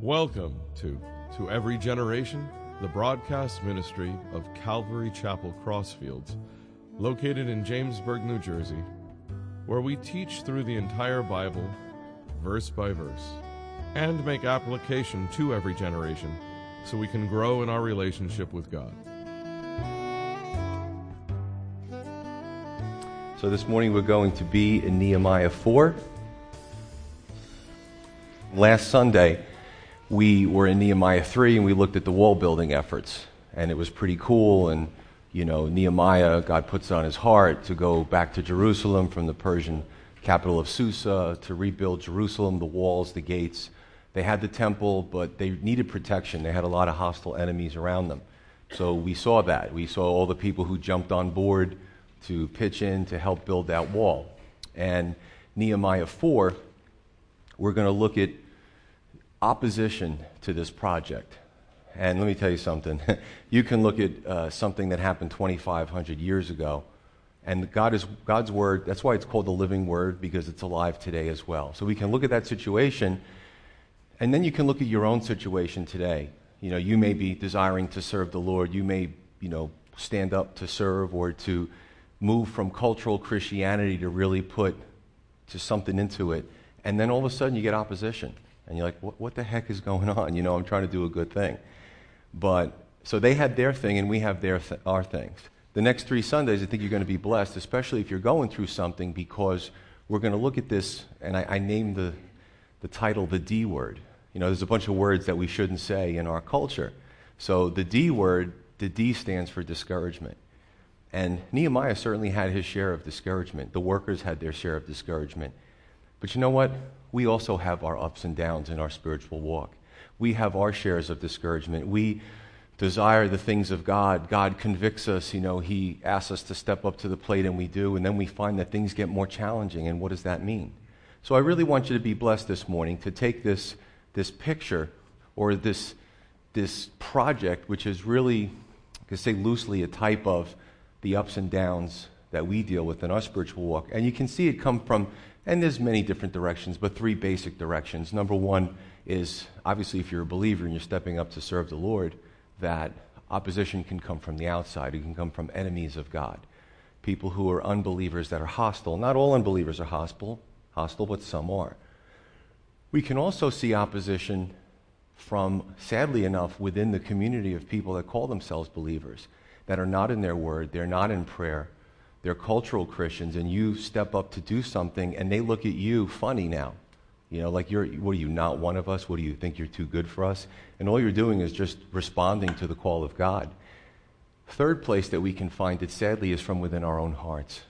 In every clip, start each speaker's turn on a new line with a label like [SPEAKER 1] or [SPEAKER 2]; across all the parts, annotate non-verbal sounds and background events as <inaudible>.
[SPEAKER 1] Welcome to To Every Generation, the broadcast ministry of Calvary Chapel Crossfields, located in Jamesburg, New Jersey, where we teach through the entire Bible, verse by verse, and make application to every generation so we can grow in our relationship with God.
[SPEAKER 2] So this morning we're going to be in Nehemiah 4. Last Sunday we were in Nehemiah 3 and we looked at the wall building efforts. And it was pretty cool. And, you know, Nehemiah, God puts it on his heart to go back to Jerusalem from the Persian capital of Susa to rebuild Jerusalem, the walls, the gates. They had the temple, but they needed protection. They had a lot of hostile enemies around them. So we saw that. We saw all the people who jumped on board to pitch in to help build that wall. And Nehemiah 4, we're going to look at opposition to this project. And let me tell you something. <laughs> you can look at uh, something that happened 2,500 years ago, and God is, God's word, that's why it's called the living word, because it's alive today as well. So we can look at that situation, and then you can look at your own situation today. You know, you may be desiring to serve the Lord. You may, you know, stand up to serve or to move from cultural Christianity to really put to something into it. And then all of a sudden you get opposition. And you're like, what, what the heck is going on? You know, I'm trying to do a good thing. But so they had their thing, and we have their th- our things. The next three Sundays, I think you're going to be blessed, especially if you're going through something, because we're going to look at this, and I, I named the, the title the D word. You know, there's a bunch of words that we shouldn't say in our culture. So the D word, the D stands for discouragement. And Nehemiah certainly had his share of discouragement. The workers had their share of discouragement. But you know what? We also have our ups and downs in our spiritual walk. We have our shares of discouragement. We desire the things of God. God convicts us. You know, He asks us to step up to the plate, and we do. And then we find that things get more challenging. And what does that mean? So I really want you to be blessed this morning to take this, this picture or this, this project, which is really, I could say loosely, a type of the ups and downs that we deal with in our spiritual walk. And you can see it come from and there's many different directions, but three basic directions. Number one is obviously if you're a believer and you're stepping up to serve the Lord, that opposition can come from the outside. It can come from enemies of God. People who are unbelievers that are hostile. Not all unbelievers are hostile, hostile, but some are. We can also see opposition from, sadly enough, within the community of people that call themselves believers, that are not in their word, they're not in prayer, they're cultural Christians, and you step up to do something, and they look at you funny now. You know, like you're, what are you, not one of us? What do you think you're too good for us? And all you're doing is just responding to the call of God. Third place that we can find it, sadly, is from within our own hearts.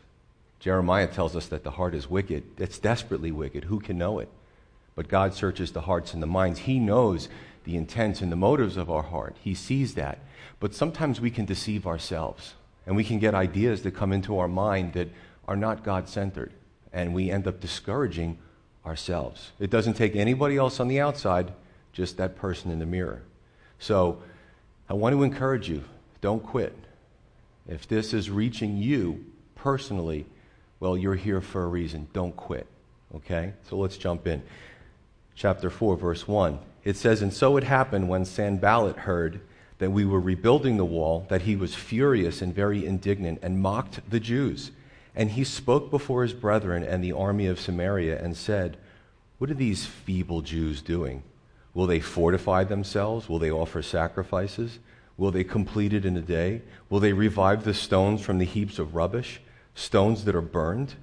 [SPEAKER 2] Jeremiah tells us that the heart is wicked. It's desperately wicked. Who can know it? But God searches the hearts and the minds. He knows the intents and the motives of our heart. He sees that. But sometimes we can deceive ourselves. And we can get ideas that come into our mind that are not God centered. And we end up discouraging ourselves. It doesn't take anybody else on the outside, just that person in the mirror. So I want to encourage you don't quit. If this is reaching you personally, well, you're here for a reason. Don't quit. Okay? So let's jump in. Chapter 4, verse 1. It says, And so it happened when Sanballat heard that we were rebuilding the wall, that he was furious and very indignant and mocked the Jews. And he spoke before his brethren and the army of Samaria and said, What are these feeble Jews doing? Will they fortify themselves? Will they offer sacrifices? Will they complete it in a day? Will they revive the stones from the heaps of rubbish, stones that are burned?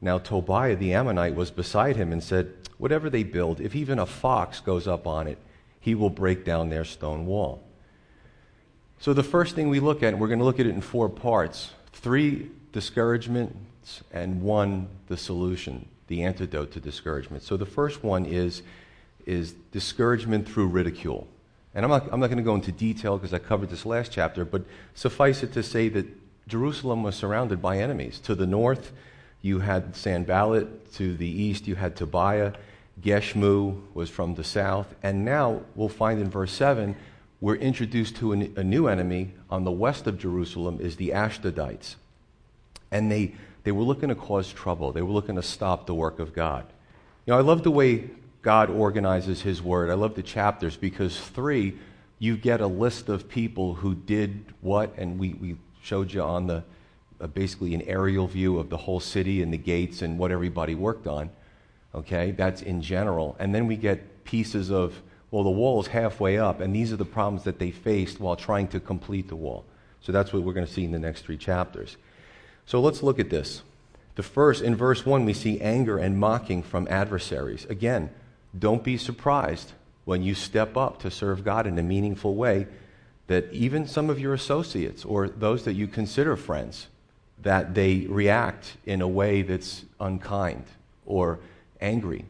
[SPEAKER 2] Now Tobiah the Ammonite was beside him and said, Whatever they build, if even a fox goes up on it, he will break down their stone wall. So, the first thing we look at, we're going to look at it in four parts three discouragements, and one the solution, the antidote to discouragement. So, the first one is, is discouragement through ridicule. And I'm not, I'm not going to go into detail because I covered this last chapter, but suffice it to say that Jerusalem was surrounded by enemies. To the north, you had Sanballat. To the east, you had Tobiah. Geshmu was from the south. And now we'll find in verse 7 we're introduced to a, a new enemy on the west of Jerusalem is the Ashdodites. And they, they were looking to cause trouble. They were looking to stop the work of God. You know, I love the way God organizes His Word. I love the chapters because three, you get a list of people who did what, and we, we showed you on the uh, basically an aerial view of the whole city and the gates and what everybody worked on. Okay, that's in general. And then we get pieces of, well, the wall is halfway up, and these are the problems that they faced while trying to complete the wall. So that's what we're going to see in the next three chapters. So let's look at this. The first, in verse 1, we see anger and mocking from adversaries. Again, don't be surprised when you step up to serve God in a meaningful way that even some of your associates or those that you consider friends that they react in a way that's unkind or angry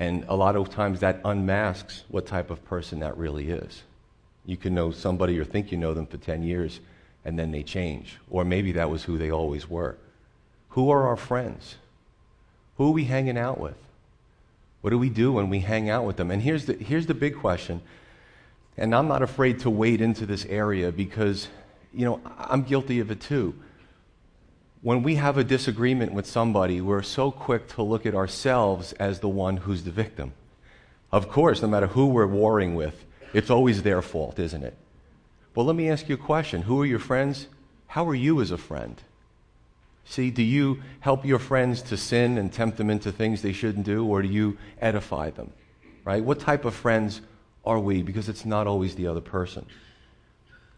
[SPEAKER 2] and a lot of times that unmasks what type of person that really is you can know somebody or think you know them for 10 years and then they change or maybe that was who they always were who are our friends who are we hanging out with what do we do when we hang out with them? And here's the, here's the big question. And I'm not afraid to wade into this area because, you know, I'm guilty of it too. When we have a disagreement with somebody, we're so quick to look at ourselves as the one who's the victim. Of course, no matter who we're warring with, it's always their fault, isn't it? Well, let me ask you a question. Who are your friends? How are you as a friend? See, do you help your friends to sin and tempt them into things they shouldn't do, or do you edify them? Right? What type of friends are we? Because it's not always the other person.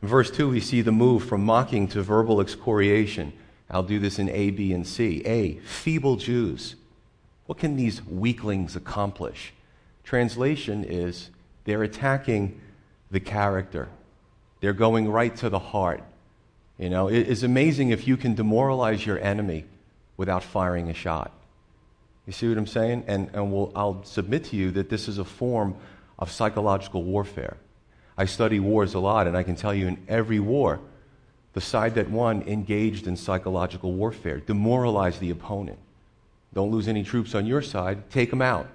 [SPEAKER 2] In verse 2, we see the move from mocking to verbal excoriation. I'll do this in A, B, and C. A, feeble Jews. What can these weaklings accomplish? Translation is they're attacking the character, they're going right to the heart. You know, it is amazing if you can demoralize your enemy without firing a shot. You see what I'm saying? And, and we'll, I'll submit to you that this is a form of psychological warfare. I study wars a lot, and I can tell you in every war, the side that won engaged in psychological warfare, demoralized the opponent. Don't lose any troops on your side, take them out.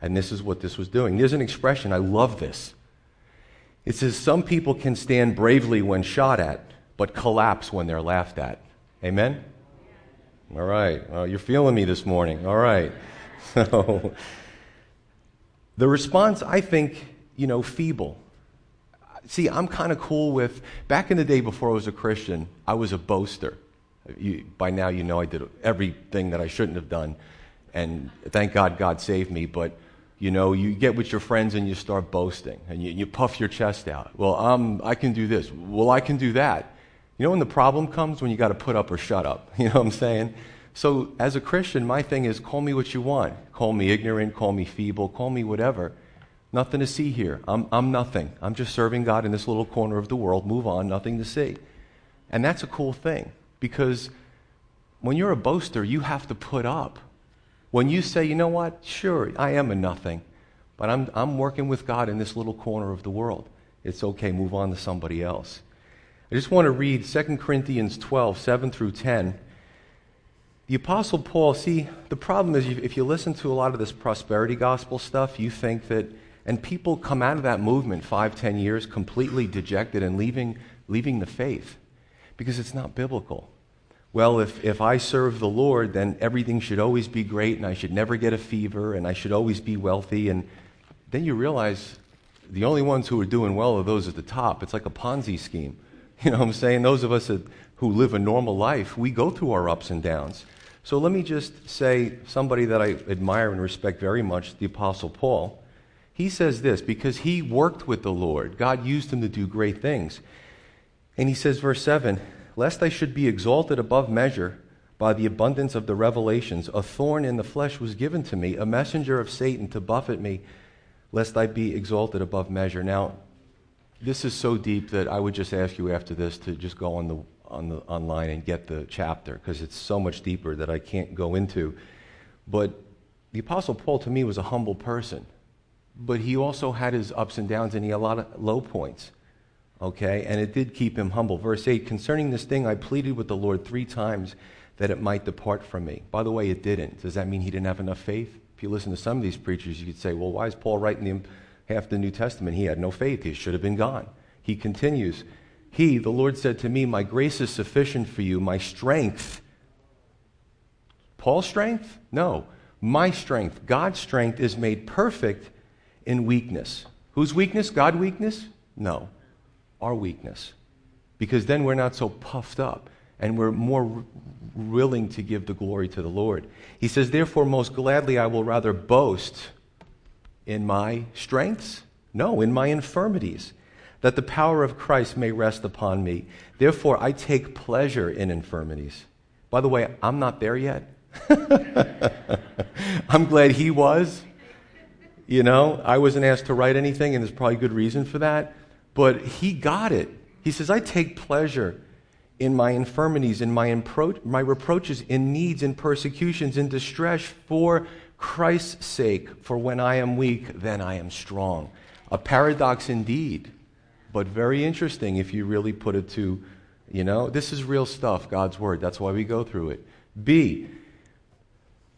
[SPEAKER 2] And this is what this was doing. There's an expression, I love this. It says, Some people can stand bravely when shot at, but collapse when they're laughed at. Amen? All right. Well, you're feeling me this morning. All right. <laughs> So, the response, I think, you know, feeble. See, I'm kind of cool with, back in the day before I was a Christian, I was a boaster. You, by now, you know I did everything that I shouldn't have done. And thank God God saved me. But, you know, you get with your friends and you start boasting and you, you puff your chest out. Well, um, I can do this. Well, I can do that. You know when the problem comes? When you got to put up or shut up. <laughs> You know what I'm saying? So, as a Christian, my thing is call me what you want. Call me ignorant, call me feeble, call me whatever. Nothing to see here. I'm, I'm nothing. I'm just serving God in this little corner of the world. Move on, nothing to see. And that's a cool thing because when you're a boaster, you have to put up. When you say, you know what, sure, I am a nothing, but I'm, I'm working with God in this little corner of the world. It's okay, move on to somebody else. I just want to read 2 Corinthians 12, 7 through 10. The Apostle Paul, see, the problem is if you listen to a lot of this prosperity gospel stuff, you think that, and people come out of that movement five, ten years completely dejected and leaving, leaving the faith because it's not biblical. Well, if, if I serve the Lord, then everything should always be great and I should never get a fever and I should always be wealthy. And then you realize the only ones who are doing well are those at the top. It's like a Ponzi scheme. <laughs> You know what I'm saying? Those of us that, who live a normal life, we go through our ups and downs. So let me just say somebody that I admire and respect very much, the Apostle Paul. He says this because he worked with the Lord. God used him to do great things. And he says, verse 7 Lest I should be exalted above measure by the abundance of the revelations, a thorn in the flesh was given to me, a messenger of Satan to buffet me, lest I be exalted above measure. Now, this is so deep that I would just ask you after this to just go on the, on the online and get the chapter because it's so much deeper that I can't go into. But the Apostle Paul to me was a humble person, but he also had his ups and downs and he had a lot of low points. Okay, and it did keep him humble. Verse 8 Concerning this thing, I pleaded with the Lord three times that it might depart from me. By the way, it didn't. Does that mean he didn't have enough faith? If you listen to some of these preachers, you could say, well, why is Paul writing the half the New Testament, he had no faith. He should have been gone. He continues, He, the Lord said to me, My grace is sufficient for you, my strength. Paul's strength? No. My strength, God's strength, is made perfect in weakness. Whose weakness? God weakness? No, our weakness. Because then we're not so puffed up and we're more willing to give the glory to the Lord. He says, Therefore, most gladly I will rather boast in my strengths? No, in my infirmities, that the power of Christ may rest upon me. Therefore, I take pleasure in infirmities. By the way, I'm not there yet. <laughs> I'm glad he was. You know, I wasn't asked to write anything, and there's probably good reason for that. But he got it. He says, I take pleasure in my infirmities, in my, impro- my reproaches, in needs, in persecutions, in distress for Christ's sake. For when I am weak, then I am strong. A paradox indeed, but very interesting if you really put it to, you know, this is real stuff, God's Word. That's why we go through it. B,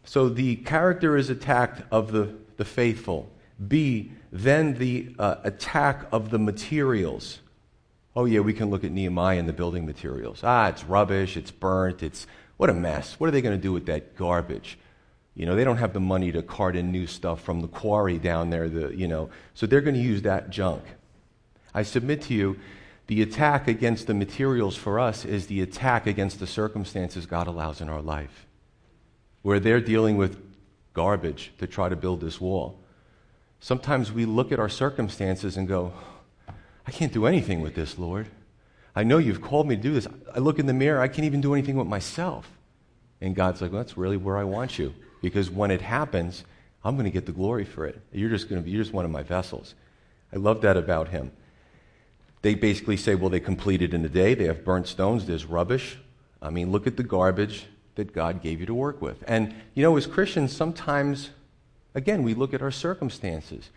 [SPEAKER 2] so the character is attacked of the, the faithful. B, then the uh, attack of the materials. Oh, yeah, we can look at Nehemiah and the building materials. Ah, it's rubbish, it's burnt, it's what a mess. What are they going to do with that garbage? You know, they don't have the money to cart in new stuff from the quarry down there, the, you know, so they're going to use that junk. I submit to you, the attack against the materials for us is the attack against the circumstances God allows in our life, where they're dealing with garbage to try to build this wall. Sometimes we look at our circumstances and go, I can't do anything with this, Lord. I know you've called me to do this. I look in the mirror, I can't even do anything with myself. And God's like, well, that's really where I want you. Because when it happens, I'm going to get the glory for it. You're just going to be, you're just one of my vessels. I love that about him. They basically say, well, they completed in a day. They have burnt stones. There's rubbish. I mean, look at the garbage that God gave you to work with. And, you know, as Christians, sometimes, again, we look at our circumstances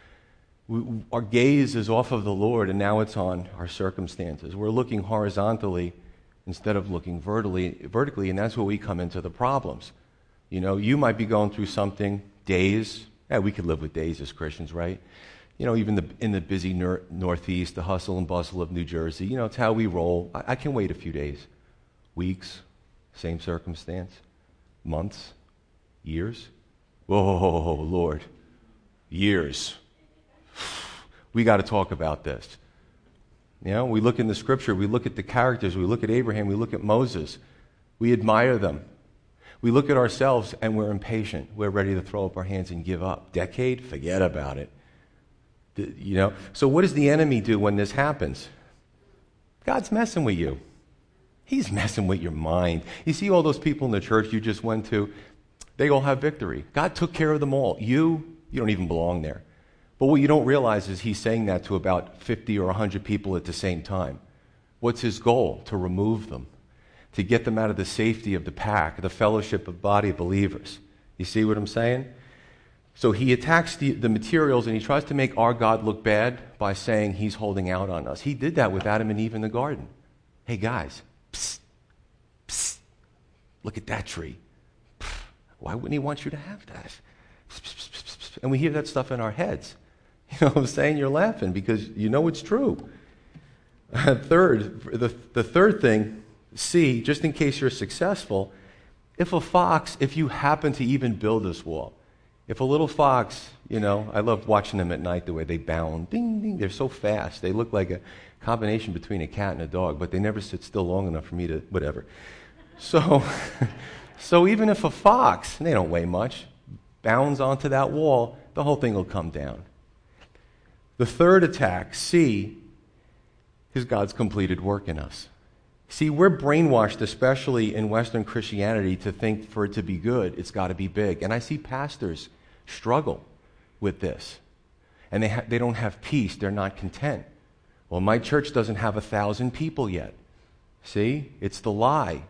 [SPEAKER 2] we, our gaze is off of the Lord and now it's on our circumstances. We're looking horizontally instead of looking vertically, vertically, and that's where we come into the problems. You know, you might be going through something, days. Yeah, we could live with days as Christians, right? You know, even the, in the busy nor- Northeast, the hustle and bustle of New Jersey, you know, it's how we roll. I, I can wait a few days, weeks, same circumstance, months, years. Whoa, Lord, years we got to talk about this. You know, we look in the scripture, we look at the characters, we look at Abraham, we look at Moses, we admire them. We look at ourselves and we're impatient. We're ready to throw up our hands and give up. Decade? Forget about it. You know? So, what does the enemy do when this happens? God's messing with you. He's messing with your mind. You see all those people in the church you just went to? They all have victory. God took care of them all. You, you don't even belong there. But what you don't realize is he's saying that to about 50 or 100 people at the same time. What's his goal? To remove them, to get them out of the safety of the pack, the fellowship of body believers. You see what I'm saying? So he attacks the, the materials and he tries to make our God look bad by saying he's holding out on us. He did that with Adam and Eve in the garden. Hey, guys, psst, psst, look at that tree. Why wouldn't he want you to have that? And we hear that stuff in our heads. <laughs> You know what I'm saying? You're laughing because you know it's true. Uh, third, the, the third thing, C, just in case you're successful, if a fox, if you happen to even build this wall, if a little fox, you know, I love watching them at night the way they bound, ding, ding, they're so fast. They look like a combination between a cat and a dog, but they never sit still long enough for me to, whatever. So, <laughs> so even if a fox, they don't weigh much, bounds onto that wall, the whole thing will come down. The third attack, C, is God's completed work in us. See, we're brainwashed, especially in Western Christianity, to think for it to be good, it's got to be big. And I see pastors struggle with this. And they, ha- they don't have peace, they're not content. Well, my church doesn't have a thousand people yet. See, it's the lie.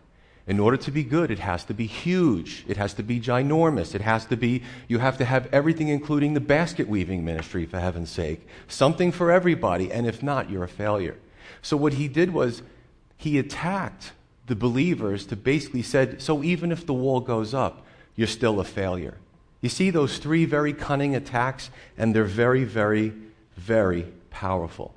[SPEAKER 2] In order to be good, it has to be huge. It has to be ginormous. It has to be, you have to have everything, including the basket weaving ministry, for heaven's sake. Something for everybody. And if not, you're a failure. So what he did was he attacked the believers to basically said, so even if the wall goes up, you're still a failure. You see those three very cunning attacks, and they're very, very, very powerful.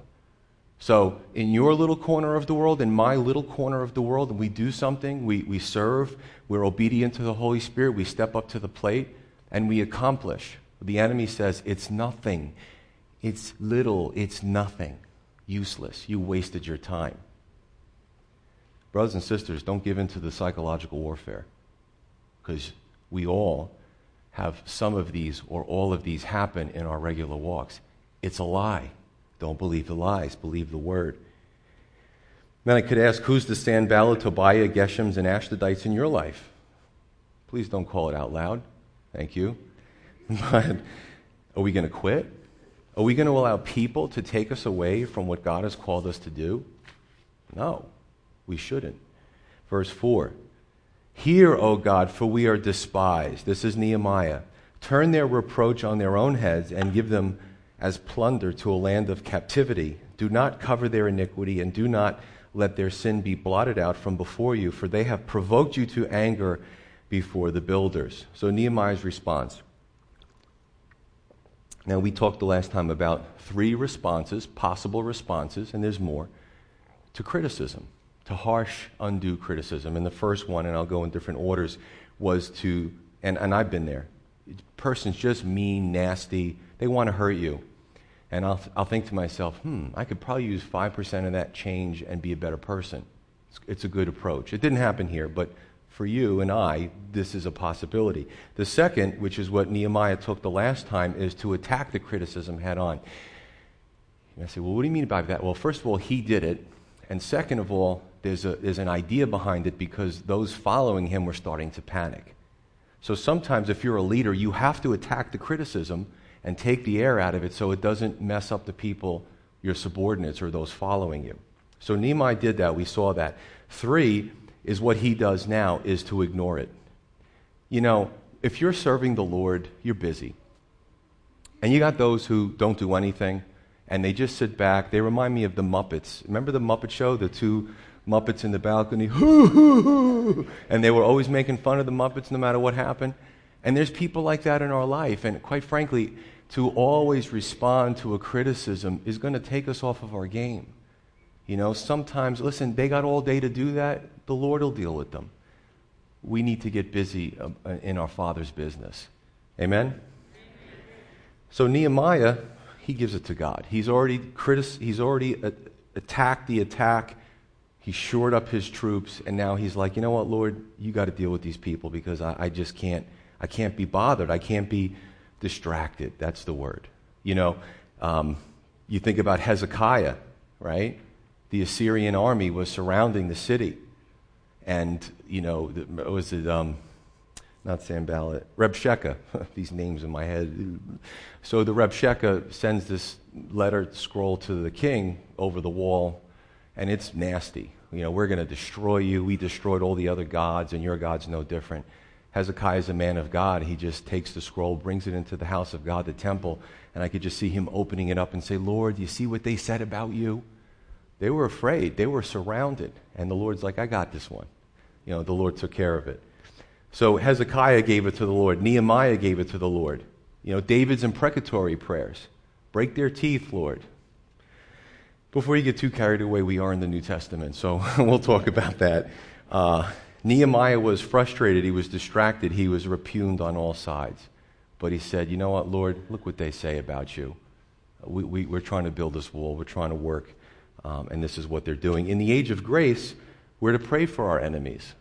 [SPEAKER 2] So, in your little corner of the world, in my little corner of the world, we do something, we, we serve, we're obedient to the Holy Spirit, we step up to the plate, and we accomplish. The enemy says, It's nothing. It's little. It's nothing. Useless. You wasted your time. Brothers and sisters, don't give in to the psychological warfare because we all have some of these or all of these happen in our regular walks. It's a lie. Don't believe the lies, believe the word. Then I could ask who's the Sanballat, Tobiah, Geshems, and Ashdodites in your life? Please don't call it out loud. Thank you. <laughs> But are we going to quit? Are we going to allow people to take us away from what God has called us to do? No, we shouldn't. Verse 4 Hear, O God, for we are despised. This is Nehemiah. Turn their reproach on their own heads and give them as plunder to a land of captivity. Do not cover their iniquity and do not let their sin be blotted out from before you, for they have provoked you to anger before the builders. So Nehemiah's response. Now, we talked the last time about three responses, possible responses, and there's more, to criticism, to harsh, undue criticism. And the first one, and I'll go in different orders, was to, and, and I've been there, person's just mean, nasty, they want to hurt you. And I'll, I'll think to myself, hmm, I could probably use 5% of that change and be a better person. It's, it's a good approach. It didn't happen here, but for you and I, this is a possibility. The second, which is what Nehemiah took the last time, is to attack the criticism head on. And I say, well, what do you mean by that? Well, first of all, he did it. And second of all, there's, a, there's an idea behind it because those following him were starting to panic. So sometimes, if you're a leader, you have to attack the criticism and take the air out of it so it doesn't mess up the people, your subordinates, or those following you. So Nehemiah did that. We saw that. Three is what he does now is to ignore it. You know, if you're serving the Lord, you're busy. And you got those who don't do anything and they just sit back. They remind me of the Muppets. Remember the Muppet Show? The two Muppets in the balcony, and they were always making fun of the Muppets no matter what happened. And there's people like that in our life. And quite frankly, to always respond to a criticism is going to take us off of our game. You know, sometimes, listen, they got all day to do that. The Lord will deal with them. We need to get busy uh, in our Father's business. Amen? So, Nehemiah, he gives it to God. He's already, critis- he's already a- attacked the attack. He shored up his troops, and now he's like, you know what, Lord, you got to deal with these people because I, I just can't I can't be bothered. I can't be distracted. That's the word. You know, um, you think about Hezekiah, right? The Assyrian army was surrounding the city. And, you know, was it, um, not Sanballat, Rabshakeh. <laughs> These names in my head. So the Rabshakeh sends this letter scroll to the king over the wall, and it's nasty. You know, we're going to destroy you. We destroyed all the other gods, and your God's no different. Hezekiah is a man of God. He just takes the scroll, brings it into the house of God, the temple, and I could just see him opening it up and say, Lord, you see what they said about you? They were afraid. They were surrounded. And the Lord's like, I got this one. You know, the Lord took care of it. So Hezekiah gave it to the Lord. Nehemiah gave it to the Lord. You know, David's imprecatory prayers. Break their teeth, Lord. Before you get too carried away, we are in the New Testament, so <laughs> we'll talk about that. Uh, Nehemiah was frustrated. He was distracted. He was repugned on all sides. But he said, You know what, Lord? Look what they say about you. We, we, we're trying to build this wall, we're trying to work, um, and this is what they're doing. In the age of grace, we're to pray for our enemies.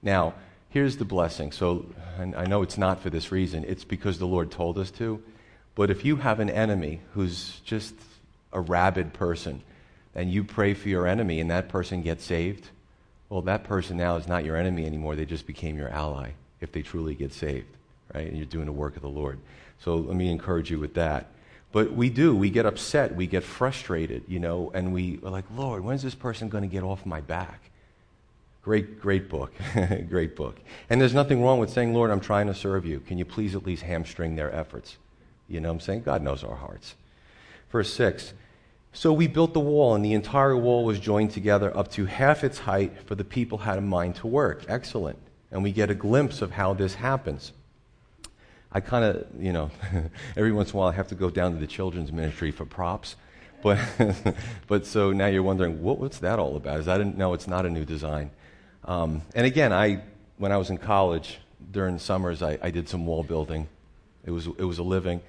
[SPEAKER 2] Now, here's the blessing. So, I know it's not for this reason, it's because the Lord told us to. But if you have an enemy who's just a rabid person, and you pray for your enemy and that person gets saved, well, that person now is not your enemy anymore. They just became your ally if they truly get saved, right? And you're doing the work of the Lord. So let me encourage you with that. But we do. We get upset. We get frustrated, you know, and we are like, Lord, when's this person going to get off my back? Great, great book. <laughs> great book. And there's nothing wrong with saying, Lord, I'm trying to serve you. Can you please at least hamstring their efforts? You know I'm saying? God knows our hearts. Verse 6 so we built the wall, and the entire wall was joined together up to half its height, for the people had a mind to work. Excellent. And we get a glimpse of how this happens. I kind of, you know, <laughs> every once in a while I have to go down to the children's ministry for props. But, <laughs> but so now you're wondering, what, what's that all about? Is that a, no, it's not a new design. Um, and again, I, when I was in college, during summers, I, I did some wall building. It was, it was a living.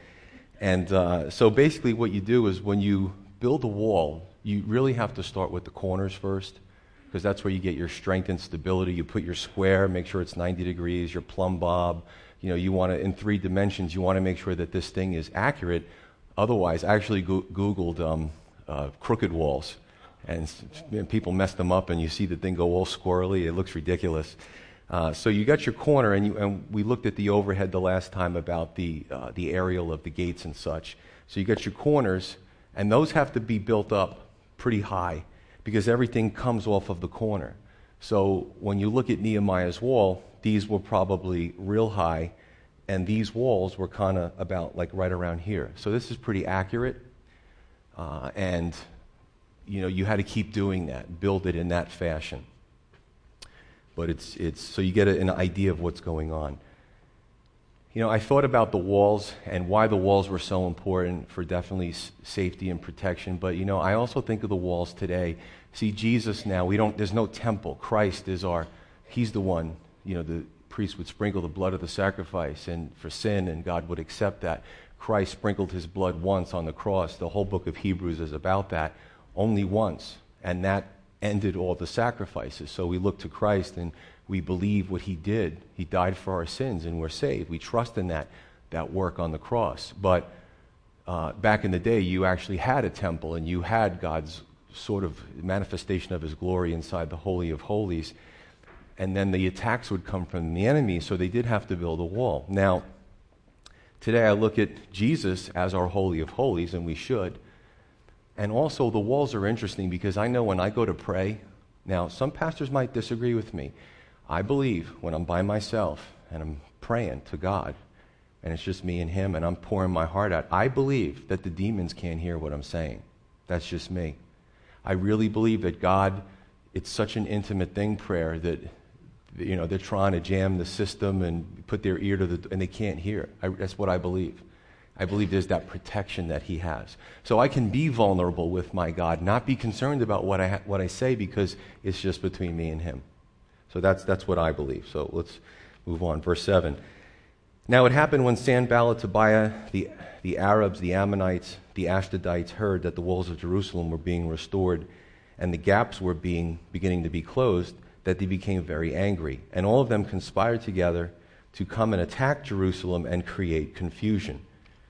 [SPEAKER 2] And uh, so basically, what you do is when you build a wall, you really have to start with the corners first because that's where you get your strength and stability. You put your square, make sure it's 90 degrees, your plumb bob. You know, you want to, in three dimensions, you want to make sure that this thing is accurate. Otherwise, I actually go- Googled um, uh, crooked walls, and, and people mess them up, and you see the thing go all squirrely. It looks ridiculous. Uh, so you got your corner, and, you, and, we looked at the overhead the last time about the, uh, the aerial of the gates and such. So you got your corners, and those have to be built up pretty high because everything comes off of the corner. So when you look at Nehemiah's wall, these were probably real high, and these walls were kind of about like right around here. So this is pretty accurate, uh, and you know you had to keep doing that, build it in that fashion but it's, it's so you get an idea of what's going on. You know, I thought about the walls and why the walls were so important for definitely safety and protection, but you know, I also think of the walls today. See, Jesus now, we don't, there's no temple. Christ is our, he's the one, you know, the priest would sprinkle the blood of the sacrifice and for sin, and God would accept that. Christ sprinkled his blood once on the cross. The whole book of Hebrews is about that, only once. And that ended all the sacrifices. So we look to Christ and we believe what he did. He died for our sins and we're saved. We trust in that, that work on the cross. But uh, back in the day, you actually had a temple and you had God's sort of manifestation of his glory inside the Holy of Holies. And then the attacks would come from the enemy, so they did have to build a wall. Now, today I look at Jesus as our Holy of Holies, and we should. And also, the walls are interesting because I know when I go to pray, now, some pastors might disagree with me. I believe when I'm by myself and I'm praying to God, and it's just me and Him, and I'm pouring my heart out, I believe that the demons can't hear what I'm saying. That's just me. I really believe that God, it's such an intimate thing, prayer, that you know they're trying to jam the system and put their ear to the and they can't hear. I, that's what I believe. I believe there's that protection that He has. So I can be vulnerable with my God, not be concerned about what I, ha- what I say because it's just between me and Him. So that's, that's what I believe. So let's move on. Verse 7. Now it happened when Sanballat, Tobiah, the, the Arabs, the Ammonites, the Ashdodites heard that the walls of Jerusalem were being restored and the gaps were being, beginning to be closed, that they became very angry. And all of them conspired together to come and attack Jerusalem and create confusion.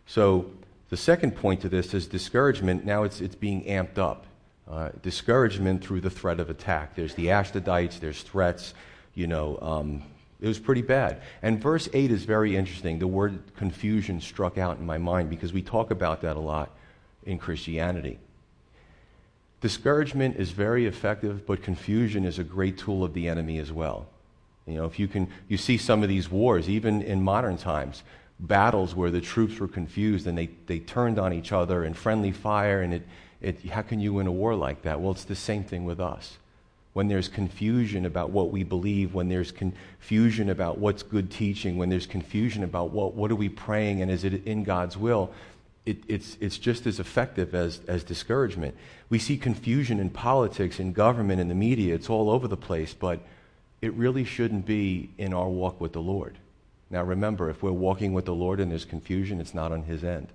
[SPEAKER 2] So the second point to this is discouragement. Now it's, it's being amped up. Uh, discouragement through the threat of attack. There's the Ashdodites, there's threats. You know, um, it was pretty bad. And verse 8 is very interesting. The word confusion struck out in my mind because we talk about that a lot in Christianity. Discouragement is very effective, but confusion is a great tool of the enemy as well. You know, if you can, you see some of these wars, even in modern times, battles where the troops were confused and they, they turned on each other and friendly fire. And it, it, how can you win a war like that? Well, it's the same thing with us. When there's confusion about what we believe, when there's confusion about what's good teaching, when there's confusion about what, what are we praying and is it in God's will, it, it's, it's just as effective as, as discouragement. We see confusion in politics, in government, in the media. It's all over the place, but it really shouldn't be in our walk with the Lord. Now remember, if we're walking with the Lord and there's confusion, it's not on His end.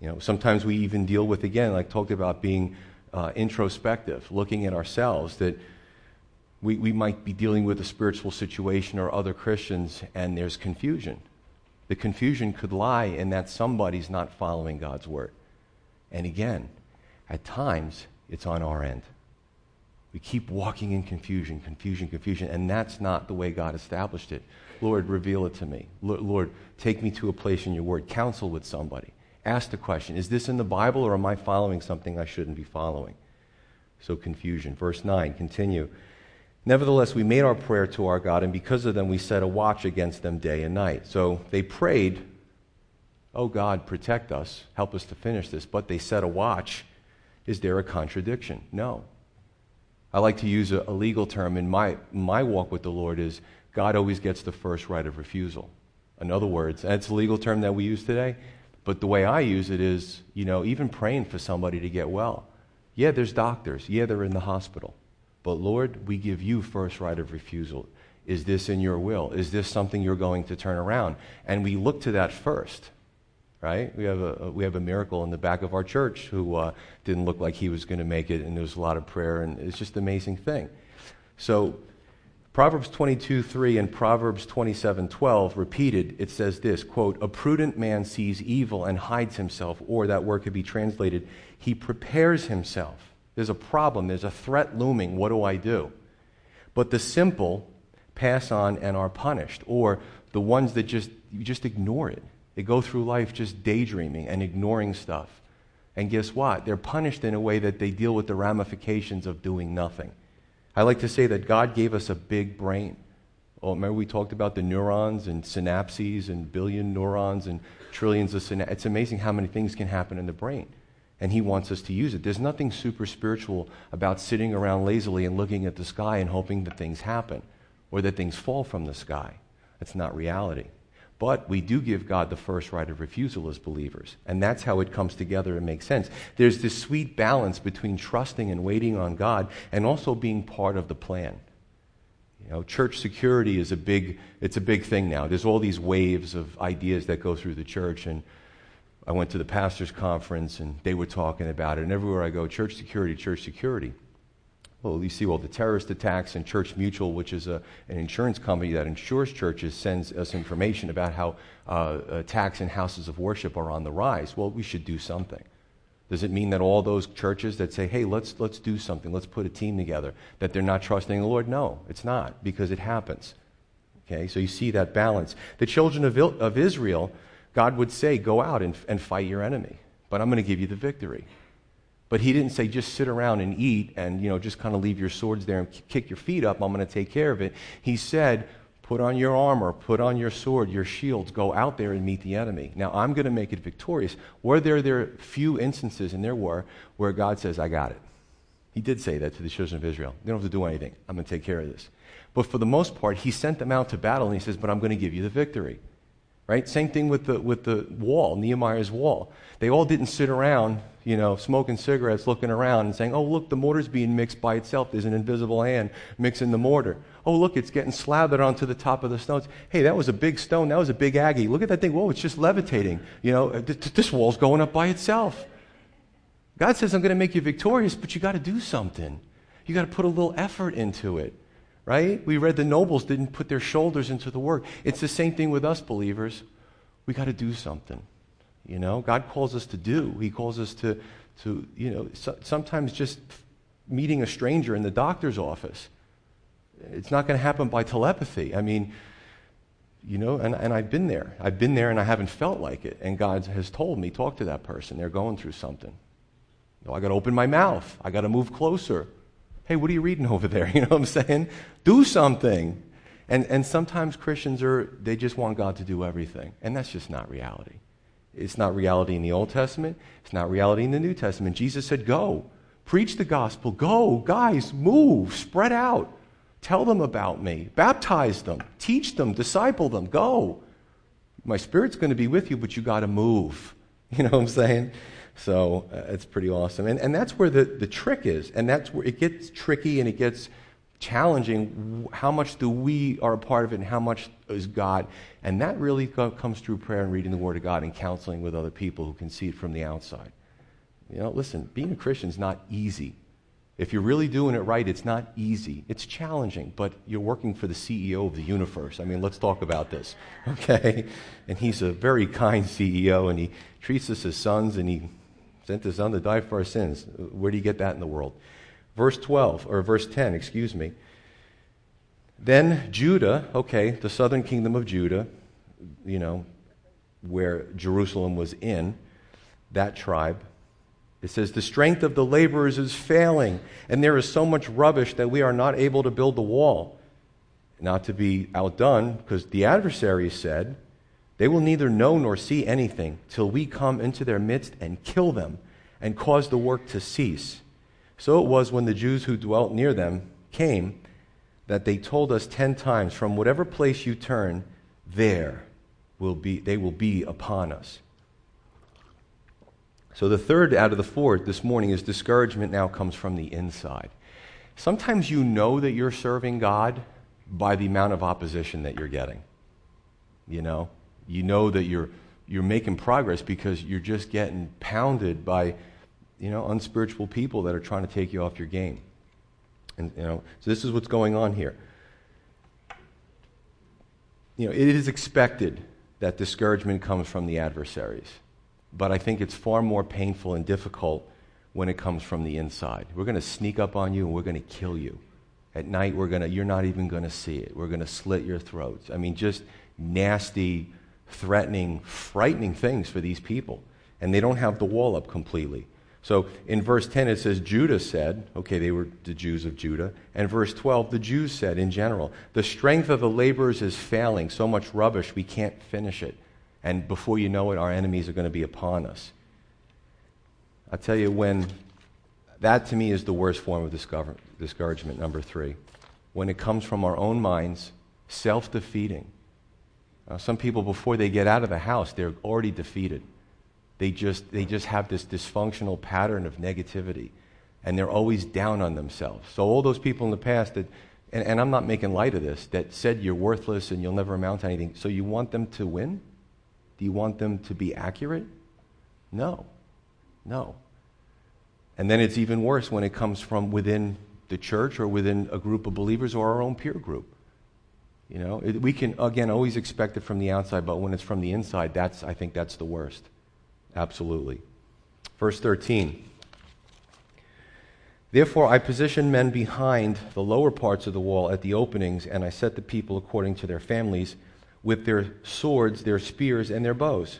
[SPEAKER 2] You know, sometimes we even deal with, again, like talked about being uh, introspective, looking at ourselves, that we, we might be dealing with a spiritual situation or other Christians and there's confusion. The confusion could lie in that somebody's not following God's word. And again, at times, it's on our end. We keep walking in confusion, confusion, confusion, and that's not the way God established it. Lord, reveal it to me. Lord, take me to a place in your word. Counsel with somebody. Ask the question Is this in the Bible or am I following something I shouldn't be following? So, confusion. Verse 9, continue. Nevertheless, we made our prayer to our God, and because of them, we set a watch against them day and night. So they prayed, Oh God, protect us, help us to finish this. But they set a watch. Is there a contradiction? No. I like to use a, a legal term in my, my walk with the Lord is God always gets the first right of refusal. In other words, that's a legal term that we use today, but the way I use it is, you know, even praying for somebody to get well. Yeah, there's doctors. Yeah, they're in the hospital. But Lord, we give you first right of refusal. Is this in your will? Is this something you're going to turn around? And we look to that first, right? We have a, we have a miracle in the back of our church who uh, didn't look like he was going to make it, and there was a lot of prayer, and it's just an amazing thing. So, Proverbs 22 3 and Proverbs 27 12 repeated, it says this quote, A prudent man sees evil and hides himself, or that word could be translated, he prepares himself. There's a problem, there's a threat looming. What do I do? But the simple pass on and are punished, or the ones that just you just ignore it. They go through life just daydreaming and ignoring stuff. And guess what? They're punished in a way that they deal with the ramifications of doing nothing. I like to say that God gave us a big brain. Oh, remember we talked about the neurons and synapses and billion neurons and trillions of synapses. It's amazing how many things can happen in the brain. And He wants us to use it. There's nothing super spiritual about sitting around lazily and looking at the sky and hoping that things happen or that things fall from the sky. That's not reality. But we do give God the first right of refusal as believers. And that's how it comes together and makes sense. There's this sweet balance between trusting and waiting on God and also being part of the plan. You know, church security is a big, it's a big thing now. There's all these waves of ideas that go through the church. And I went to the pastor's conference and they were talking about it. And everywhere I go, church security, church security well, you see all the terrorist attacks, and Church Mutual, which is a, an insurance company that insures churches, sends us information about how uh, attacks in houses of worship are on the rise. Well, we should do something. Does it mean that all those churches that say, hey, let's, let's do something, let's put a team together, that they're not trusting the Lord? No, it's not, because it happens. Okay, so you see that balance. The children of, of Israel, God would say, go out and, and fight your enemy, but I'm going to give you the victory. But he didn't say just sit around and eat and you know just kind of leave your swords there and kick your feet up. I'm going to take care of it. He said, put on your armor, put on your sword, your shields, go out there and meet the enemy. Now I'm going to make it victorious. Were there there few instances, and there were, where God says, I got it. He did say that to the children of Israel. They don't have to do anything. I'm going to take care of this. But for the most part, he sent them out to battle, and he says, But I'm going to give you the victory. Right? Same thing with the, with the wall, Nehemiah's wall. They all didn't sit around, you know, smoking cigarettes, looking around and saying, oh, look, the mortar's being mixed by itself. There's an invisible hand mixing the mortar. Oh, look, it's getting slathered onto the top of the stones. Hey, that was a big stone. That was a big Aggie. Look at that thing. Whoa, it's just levitating. You know, uh, this wall's going up by itself. God says, I'm going to make you victorious, but you got to do something. You got to put a little effort into it right? We read the nobles didn't put their shoulders into the work. It's the same thing with us believers. We got to do something. You know, God calls us to do. He calls us to, to you know, so, sometimes just meeting a stranger in the doctor's office. It's not going to happen by telepathy. I mean, you know, and, and I've been there. I've been there and I haven't felt like it. And God has told me, talk to that person. They're going through something. You know, I got to open my mouth. I got to move closer. Hey, what are you reading over there? <laughs> You know what I'm saying? Do something. And, and sometimes Christians are, they just want God to do everything. And that's just not reality. It's not reality in the Old Testament. It's not reality in the New Testament. Jesus said, Go, preach the gospel. Go, guys, move, spread out. Tell them about me. Baptize them. Teach them. Disciple them. Go. My spirit's going to be with you, but you got to move. <laughs> You know what I'm saying? So uh, it's pretty awesome. And, and that's where the, the trick is. And that's where it gets tricky and it gets challenging. How much do we are a part of it and how much is God? And that really comes through prayer and reading the Word of God and counseling with other people who can see it from the outside. You know, listen, being a Christian is not easy. If you're really doing it right, it's not easy. It's challenging, but you're working for the CEO of the universe. I mean, let's talk about this, <laughs> okay? And he's a very kind CEO, and he treats us as sons, and he sent his son to die for our sins. Where do you get that in the world? Verse 12, or verse 10, excuse me. Then Judah, okay, the southern kingdom of Judah, you know, where Jerusalem was in, that tribe, it says, The strength of the laborers is failing, and there is so much rubbish that we are not able to build the wall. Not to be outdone, because the adversary said, they will neither know nor see anything till we come into their midst and kill them and cause the work to cease. So it was when the Jews who dwelt near them came that they told us ten times, From whatever place you turn, there will be, they will be upon us. So the third out of the four this morning is discouragement now comes from the inside. Sometimes you know that you're serving God, by the amount of opposition that you're getting. You know, you know that you're you're making progress because you're just getting pounded by you know unspiritual people that are trying to take you off your game. And you know, so this is what's going on here. You know, it is expected that discouragement comes from the adversaries. But I think it's far more painful and difficult when it comes from the inside. We're going to sneak up on you and we're going to kill you. At night, we're going to, you're not even going to see it. We're going to slit your throats. I mean, just nasty, threatening, frightening things for these people. And they don't have the wall up completely. So in verse 10, it says, Judah said, okay, they were the Jews of Judah. And verse 12, the Jews said in general, the strength of the laborers is failing, so much rubbish, we can't finish it. And before you know it, our enemies are going to be upon us. I tell you, when that to me is the worst form of discouragement, number three. When it comes from our own minds, self defeating. Uh, some people, before they get out of the house, they're already defeated. They just, they just have this dysfunctional pattern of negativity, and they're always down on themselves. So, all those people in the past that, and, and I'm not making light of this, that said you're worthless and you'll never amount to anything, so you want them to win? Do you want them to be accurate? No. No. And then it's even worse when it comes from within the church or within a group of believers or our own peer group. You know, it, we can, again, always expect it from the outside, but when it's from the inside, that's, I think that's the worst. Absolutely. Verse 13. Therefore, I positioned men behind the lower parts of the wall at the openings, and I set the people according to their families with their swords, their spears, and their bows.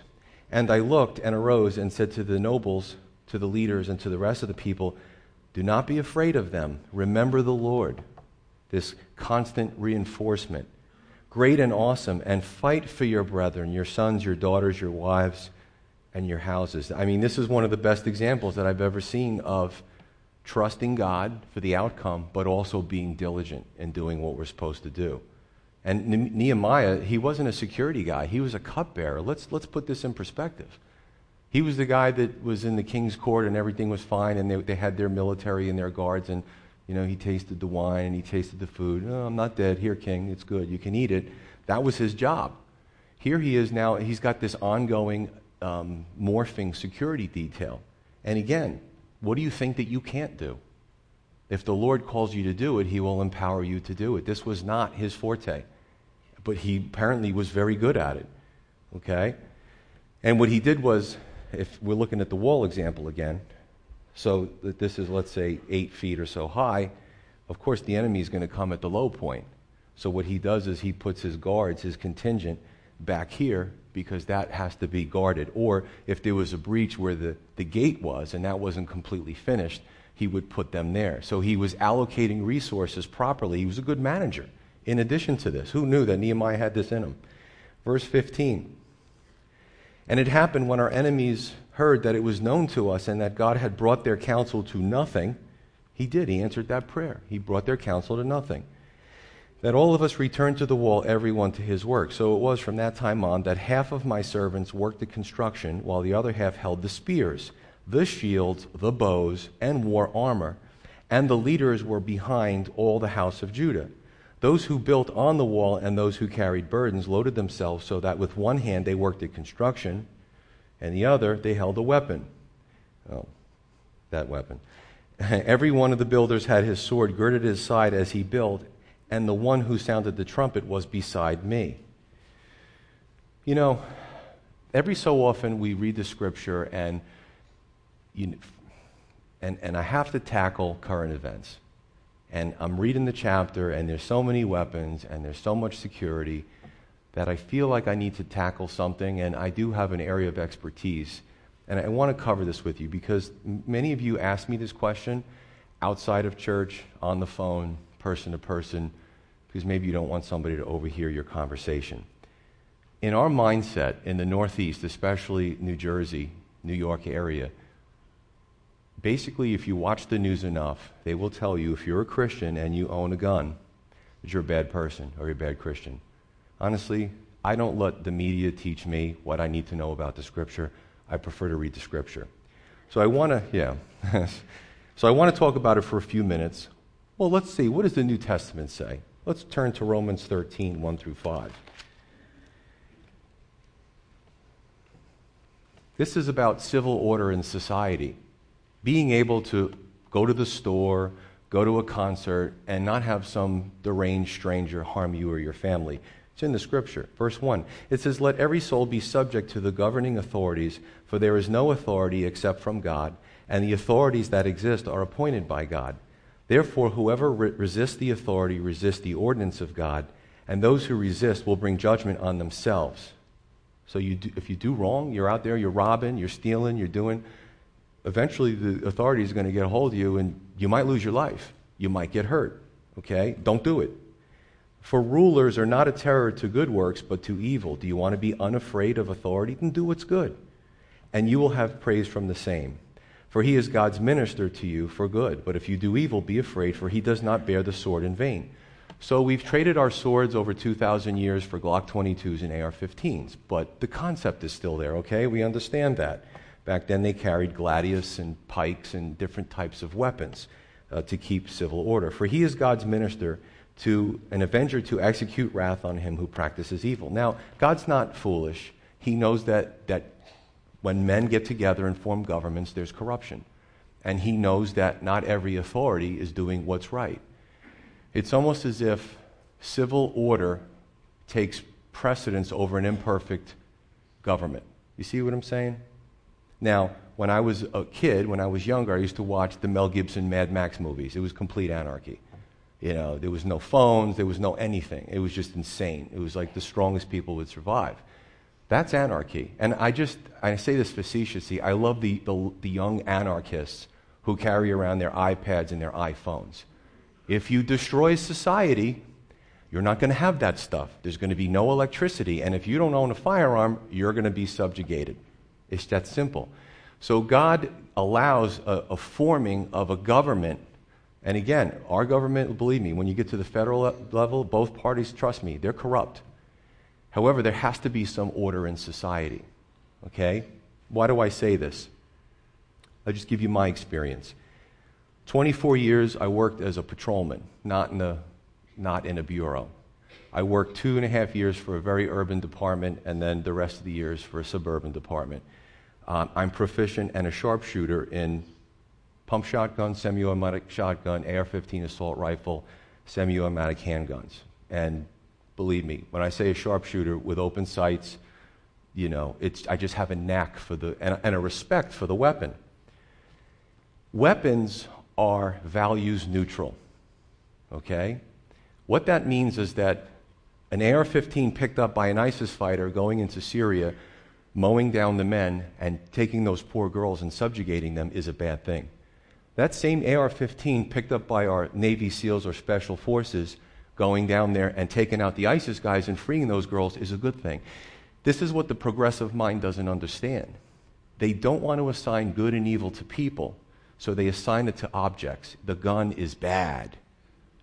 [SPEAKER 2] And I looked and arose and said to the nobles, to the leaders, and to the rest of the people, Do not be afraid of them. Remember the Lord. This constant reinforcement. Great and awesome, and fight for your brethren, your sons, your daughters, your wives, and your houses. I mean, this is one of the best examples that I've ever seen of trusting God for the outcome, but also being diligent in doing what we're supposed to do. And Nehemiah, he wasn't a security guy, he was a cupbearer. Let's, let's put this in perspective. He was the guy that was in the king's court and everything was fine, and they, they had their military and their guards, and you know, he tasted the wine and he tasted the food. Oh, I'm not dead. Here, king, it's good. You can eat it. That was his job. Here he is now, he's got this ongoing um, morphing security detail. And again, what do you think that you can't do? If the Lord calls you to do it, he will empower you to do it. This was not his forte but he apparently was very good at it. Okay? And what he did was, if we're looking at the wall example again, so that this is, let's say, eight feet or so high, of course the enemy is going to come at the low point. So what he does is he puts his guards, his contingent, back here because that has to be guarded. Or if there was a breach where the, the gate was and that wasn't completely finished, he would put them there. So he was allocating resources properly. He was a good manager in addition to this. Who knew that Nehemiah had this in him? Verse 15. And it happened when our enemies heard that it was known to us and that God had brought their counsel to nothing. He did. He answered that prayer. He brought their counsel to nothing. That all of us returned to the wall, everyone to his work. So it was from that time on that half of my servants worked the construction, while the other half held the spears, the shields, the bows, and wore armor. And the leaders were behind all the house of Judah. Those who built on the wall and those who carried burdens loaded themselves so that with one hand they worked at construction and the other they held a weapon. Oh, that weapon. <laughs> Every one of the builders had his sword girded at his side as he built, and the one who sounded the trumpet was beside me. You know, every so often we read the scripture and, you, and, and I have to tackle current events and I'm reading the chapter, and there's so many weapons, and there's so much security that I feel like I need to tackle something, and I do have an area of expertise. And I want to cover this with you because many of you ask me this question outside of church, on the phone, person to person, because maybe you don't want somebody to overhear your conversation. In our mindset in the Northeast, especially New Jersey, New York area, basically, if you watch the news enough, they will tell you if you're a Christian and you own a gun, that you're a bad person or you're a bad Christian. Honestly, I don't let the media teach me what I need to know about the Scripture. I prefer to read the Scripture. So I want to, yeah. <laughs> so I want to talk about it for a few minutes. Well, let's see. What does the New Testament say? Let's turn to Romans 13, 1 through 5. This is about civil order in society. Being able to go to the store, go to a concert, and not have some deranged stranger harm you or your family. It's in the scripture. Verse 1. It says, Let every soul be subject to the governing authorities, for there is no authority except from God, and the authorities that exist are appointed by God. Therefore, whoever re- resists the authority resists the ordinance of God, and those who resist will bring judgment on themselves. So you do, if you do wrong, you're out there, you're robbing, you're stealing, you're doing, eventually the authority is going to get a hold of you and you might lose your life. You might get hurt. Okay? Don't do it. For rulers are not a terror to good works, but to evil. Do you want to be unafraid of authority? Then do what's good. And you will have praise from the same. For he is God's minister to you for good. But if you do evil, be afraid, for he does not bear the sword in vain. So we've traded our swords over 2,000 years for Glock 22s and AR 15s. But the concept is still there, okay? We understand that. Back then, they carried gladius and pikes and different types of weapons uh, to keep civil order. For he is God's minister to an avenger to execute wrath on him who practices evil. Now, God's not foolish. He knows that, that when men get together and form governments, there's corruption. And he knows that not every authority is doing what's right. It's almost as if civil order takes precedence over an imperfect government. You see what I'm saying? Now, when I was a kid, when I was younger, I used to watch the Mel Gibson Mad Max movies. It was complete anarchy. You know, there was no phones, there was no anything. It was just insane. It was like the strongest people would survive. That's anarchy. And I just, I say this facetiously, I love the, the, the young anarchists who carry around their iPads and their iPhones. If you destroy society, you're not going to have that stuff. There's going to be no electricity. And if you don't own a firearm, you're going to be subjugated. It's that simple. So God allows a, a, forming of a government. And again, our government, believe me, when you get to the federal level, both parties, trust me, they're corrupt. However, there has to be some order in society. Okay? Why do I say this? I'll just give you my experience. 24 years I worked as a patrolman, not in a, not in a bureau. I worked two and a half years for a very urban department and then the rest of the years for a suburban department. Um, I'm proficient and a sharpshooter in pump shotgun, semi automatic shotgun, AR 15 assault rifle, semi automatic handguns. And believe me, when I say a sharpshooter with open sights, you know, it's, I just have a knack for the, and, and a respect for the weapon. Weapons are values neutral. Okay? What that means is that an AR 15 picked up by an ISIS fighter going into Syria, mowing down the men, and taking those poor girls and subjugating them is a bad thing. That same AR 15 picked up by our Navy SEALs or Special Forces going down there and taking out the ISIS guys and freeing those girls is a good thing. This is what the progressive mind doesn't understand. They don't want to assign good and evil to people. So they assign it to objects. The gun is bad.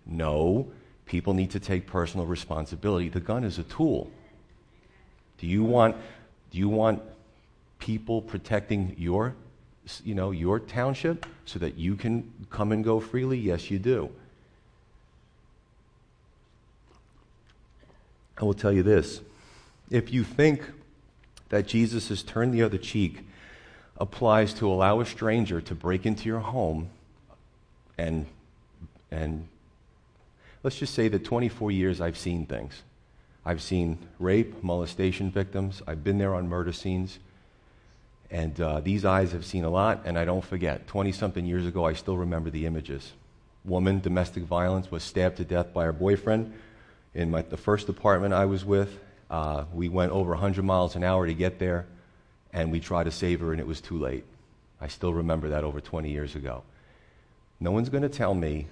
[SPEAKER 2] No, people need to take personal responsibility. The gun is a tool. Do you want, do you want people protecting your, you know, your township so that you can come and go freely? Yes, you do. I will tell you this. If you think that Jesus has turned the other cheek applies to allow a stranger to break into your home and, and let's just say that 24 years I've seen things. I've seen rape, molestation victims. I've been there on murder scenes. And uh, these eyes have seen a lot, and I don't forget. 20 something years ago, I still remember the images. Woman, domestic violence, was stabbed to death by her boyfriend. In my, the first apartment I was with, uh, we went over 100 miles an hour to get there and we tried to save her, and it was too late. I still remember that over 20 years ago. No one's going to tell me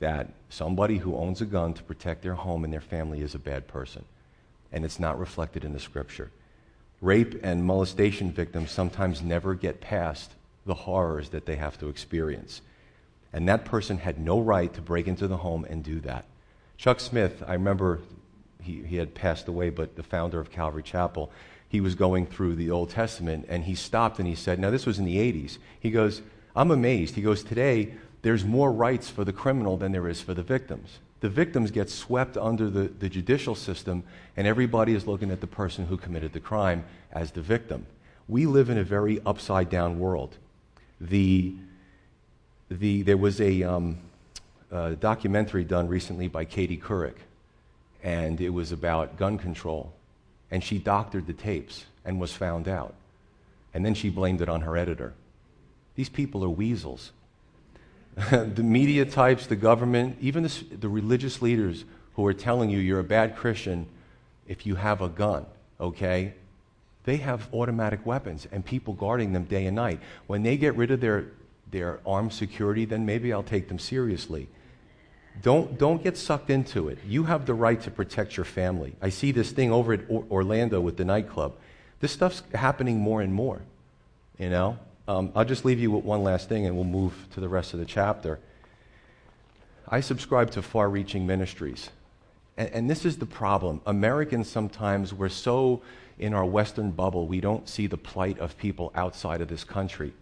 [SPEAKER 2] that somebody who owns a gun to protect their home and their family is a bad person, and it's not reflected in the scripture. Rape and molestation victims sometimes never get past the horrors that they have to experience. And that person had no right to break into the home and do that. Chuck Smith, I remember he, he had passed away, but the founder of Calvary Chapel, he was going through the Old Testament and he stopped and he said, Now, this was in the 80s. He goes, I'm amazed. He goes, Today, there's more rights for the criminal than there is for the victims. The victims get swept under the, the judicial system, and everybody is looking at the person who committed the crime as the victim. We live in a very upside down world. The, the, there was a, um, a documentary done recently by Katie Couric, and it was about gun control. And she doctored the tapes and was found out. And then she blamed it on her editor. These people are weasels. <laughs> the media types, the government, even the, the, religious leaders who are telling you you're a bad Christian if you have a gun, okay? They have automatic weapons and people guarding them day and night. When they get rid of their, their armed security, then maybe I'll take them seriously. Don't, don't get sucked into it. You have the right to protect your family. I see this thing over at Orlando with the nightclub. This stuff's happening more and more, you know? Um, I'll just leave you with one last thing and we'll move to the rest of the chapter. I subscribe to far reaching ministries. And, and, this is the problem. Americans sometimes, we're so in our Western bubble, we don't see the plight of people outside of this country.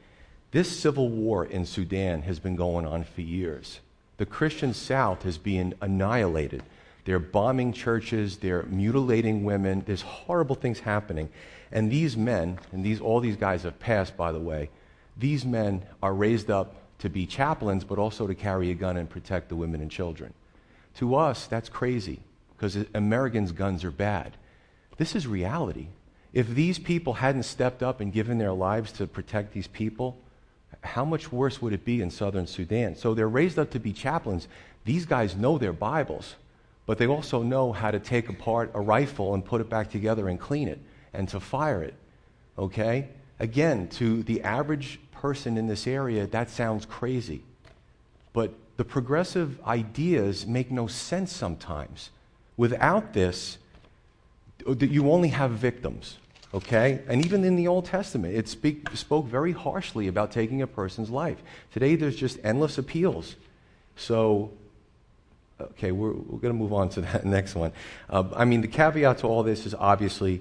[SPEAKER 2] This civil war in Sudan has been going on for years. The Christian South is being annihilated. They're bombing churches, they're mutilating women, there's horrible things happening. And these men, and these, all these guys have passed, by the way, these men are raised up to be chaplains, but also to carry a gun and protect the women and children. To us, that's crazy because Americans' guns are bad. This is reality. If these people hadn't stepped up and given their lives to protect these people, how much worse would it be in southern Sudan? So they're raised up to be chaplains. These guys know their Bibles, but they also know how to take apart a rifle and put it back together and clean it and to fire it. Okay? Again, to the average person in this area, that sounds crazy. But the progressive ideas make no sense sometimes. Without this, you only have victims, okay? And even in the Old Testament, it speak, spoke very harshly about taking a person's life. Today, there's just endless appeals. So, okay, we're, we're going to move on to that <laughs> next one. Uh, I mean, the caveat to all this is obviously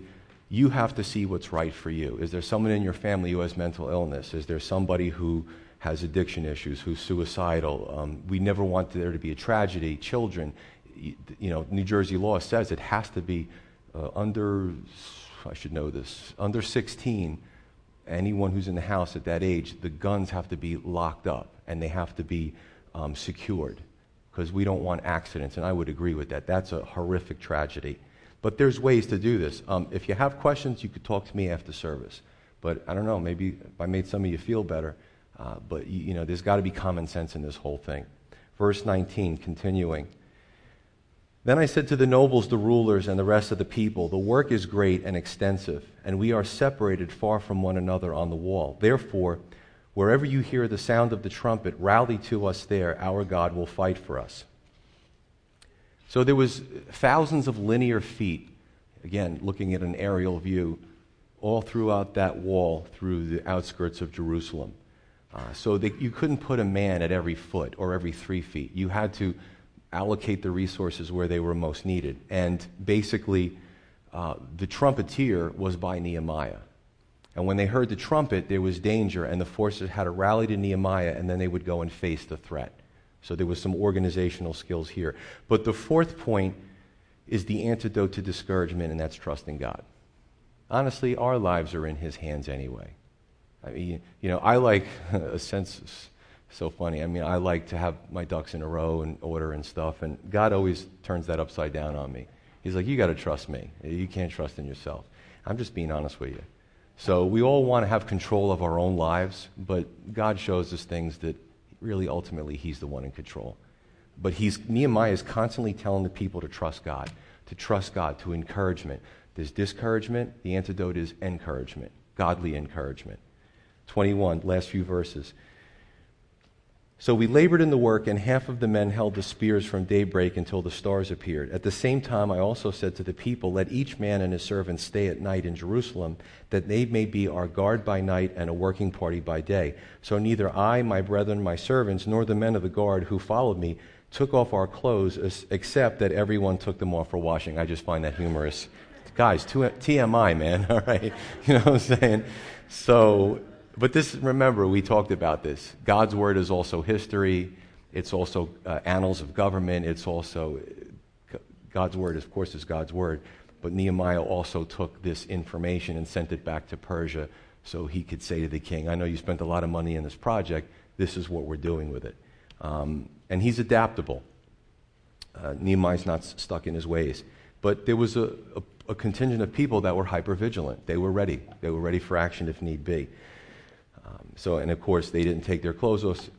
[SPEAKER 2] you have to see what's right for you. Is there someone in your family who has mental illness? Is there somebody who has addiction issues, who's suicidal? Um, we never want there to be a tragedy. Children, you, you know, New Jersey law says it has to be uh, under, I should know this, under 16. Anyone who's in the house at that age, the guns have to be locked up and they have to be um, secured because we don't want accidents. And I would agree with that. That's a horrific tragedy. But there's ways to do this. Um, if you have questions, you could talk to me after service. But I don't know, maybe I made some of you feel better. Uh, but, you, you know, there's got to be common sense in this whole thing. Verse 19, continuing. Then I said to the nobles, the rulers, and the rest of the people, The work is great and extensive, and we are separated far from one another on the wall. Therefore, wherever you hear the sound of the trumpet, rally to us there. Our God will fight for us. So there was thousands of linear feet, again, looking at an aerial view, all throughout that wall through the outskirts of Jerusalem. Uh, so you couldn't put a man at every foot or every three feet. You had to allocate the resources where they were most needed. And basically, uh, the trumpeter was by Nehemiah. And when they heard the trumpet, there was danger, and the forces had to rally to Nehemiah, and then they would go and face the threat. So there was some organizational skills here. But the fourth point is the antidote to discouragement, and that's trusting God. Honestly, our lives are in His hands anyway. I mean, you know, I like <laughs> a sense. So funny. I mean, I like to have my ducks in a row and order and stuff, and God always turns that upside down on me. He's like, "You got to trust me. You can't trust in yourself." I'm just being honest with you. So we all want to have control of our own lives, but God shows us things that really ultimately he's the one in control. But he's, Nehemiah is constantly telling the people to trust God, to trust God, to encouragement. There's discouragement, the antidote is encouragement, godly encouragement. 21, last few verses. So we labored in the work, and half of the men held the spears from daybreak until the stars appeared. At the same time, I also said to the people, Let each man and his servant stay at night in Jerusalem, that they may be our guard by night and a working party by day. So neither I, my brethren, my servants, nor the men of the guard who followed me took off our clothes, except that everyone took them off for washing. I just find that humorous. Guys, TMI, man, <laughs> all right? You know what I'm saying? So but this, remember, we talked about this. God's word is also history. it's also uh, annals of government, it's also uh, God's word, of course, is God's word. But Nehemiah also took this information and sent it back to Persia so he could say to the king, I know you spent a lot of money in this project, this is what we're doing with it. Um, and he's adaptable. Uh, Nehemiah's not stuck in his ways. But there was a, a, a contingent of people that were hyper vigilant. They were ready. They were ready for action if need be. Um, so, and of course, they didn't take their clothes off.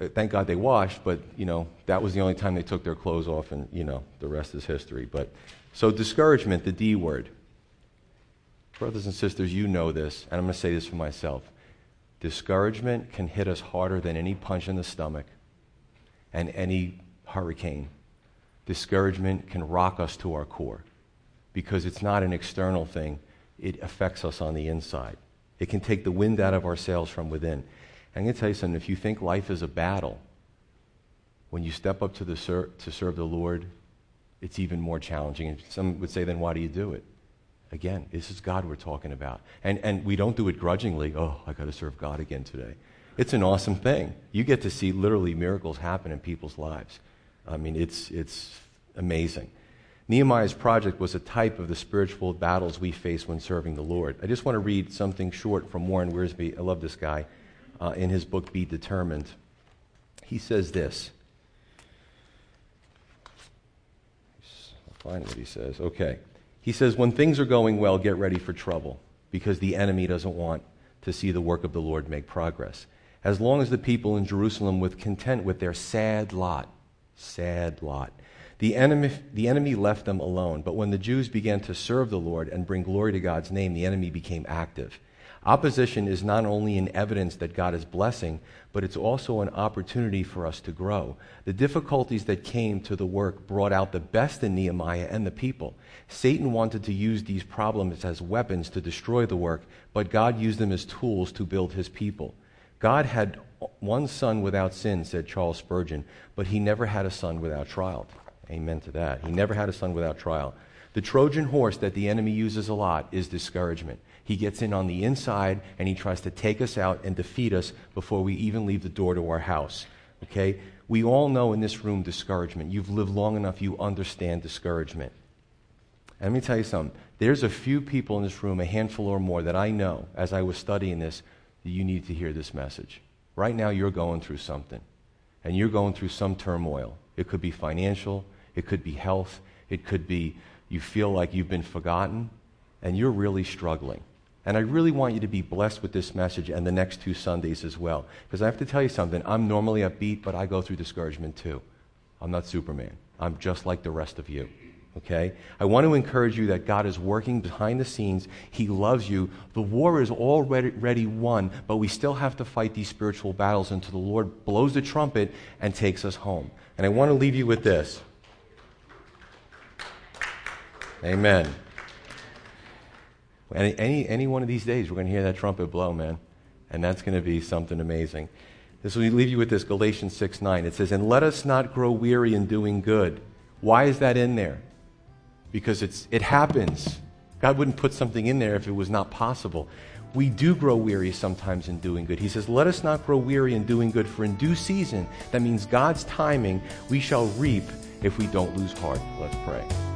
[SPEAKER 2] Uh, thank God they washed, but you know that was the only time they took their clothes off, and you know the rest is history. But so discouragement, the D word. Brothers and sisters, you know this, and I'm going to say this for myself. Discouragement can hit us harder than any punch in the stomach and any hurricane. Discouragement can rock us to our core because it's not an external thing, it affects us on the inside. It can take the wind out of our sails from within. I'm going to tell you something if you think life is a battle, when you step up to, the ser- to serve the Lord, it's even more challenging. And some would say, then why do you do it? Again, this is God we're talking about. And, and we don't do it grudgingly. Oh, I got to serve God again today. It's an awesome thing. You get to see literally miracles happen in people's lives. I mean, it's, it's amazing. Nehemiah's project was a type of the spiritual battles we face when serving the Lord. I just want to read something short from Warren Wiersbe. I love this guy. Uh, in his book, Be Determined. He says this. I'll find what he says. Okay. He says, When things are going well, get ready for trouble because the enemy doesn't want to see the work of the Lord make progress. As long as the people in Jerusalem were content with their sad lot, sad lot, the enemy, the enemy left them alone. But when the Jews began to serve the Lord and bring glory to God's name, the enemy became active. Opposition is not only an evidence that God is blessing, but it's also an opportunity for us to grow. The difficulties that came to the work brought out the best in Nehemiah and the people. Satan wanted to use these problems as weapons to destroy the work, but God used them as tools to build his people. God had one son without sin, said Charles Spurgeon, but he never had a son without trial. Amen to that. He never had a son without trial. The Trojan horse that the enemy uses a lot is discouragement. He gets in on the inside and he tries to take us out and defeat us before we even leave the door to our house. Okay? We all know in this room discouragement. You've lived long enough, you understand discouragement. And let me tell you something. There's a few people in this room, a handful or more, that I know as I was studying this, that you need to hear this message. Right now, you're going through something, and you're going through some turmoil. It could be financial, it could be health, it could be you feel like you've been forgotten, and you're really struggling. And I really want you to be blessed with this message and the next two Sundays as well. Because I have to tell you something. I'm normally upbeat, but I go through discouragement too. I'm not Superman. I'm just like the rest of you. Okay? I want to encourage you that God is working behind the scenes. He loves you. The war is already won, but we still have to fight these spiritual battles until the Lord blows the trumpet and takes us home. And I want to leave you with this. Amen. Any, any, any one of these days, we're going to hear that trumpet blow, man. And that's going to be something amazing. This will leave you with this Galatians 6 9. It says, And let us not grow weary in doing good. Why is that in there? Because it's, it happens. God wouldn't put something in there if it was not possible. We do grow weary sometimes in doing good. He says, Let us not grow weary in doing good, for in due season, that means God's timing, we shall reap if we don't lose heart. Let's pray.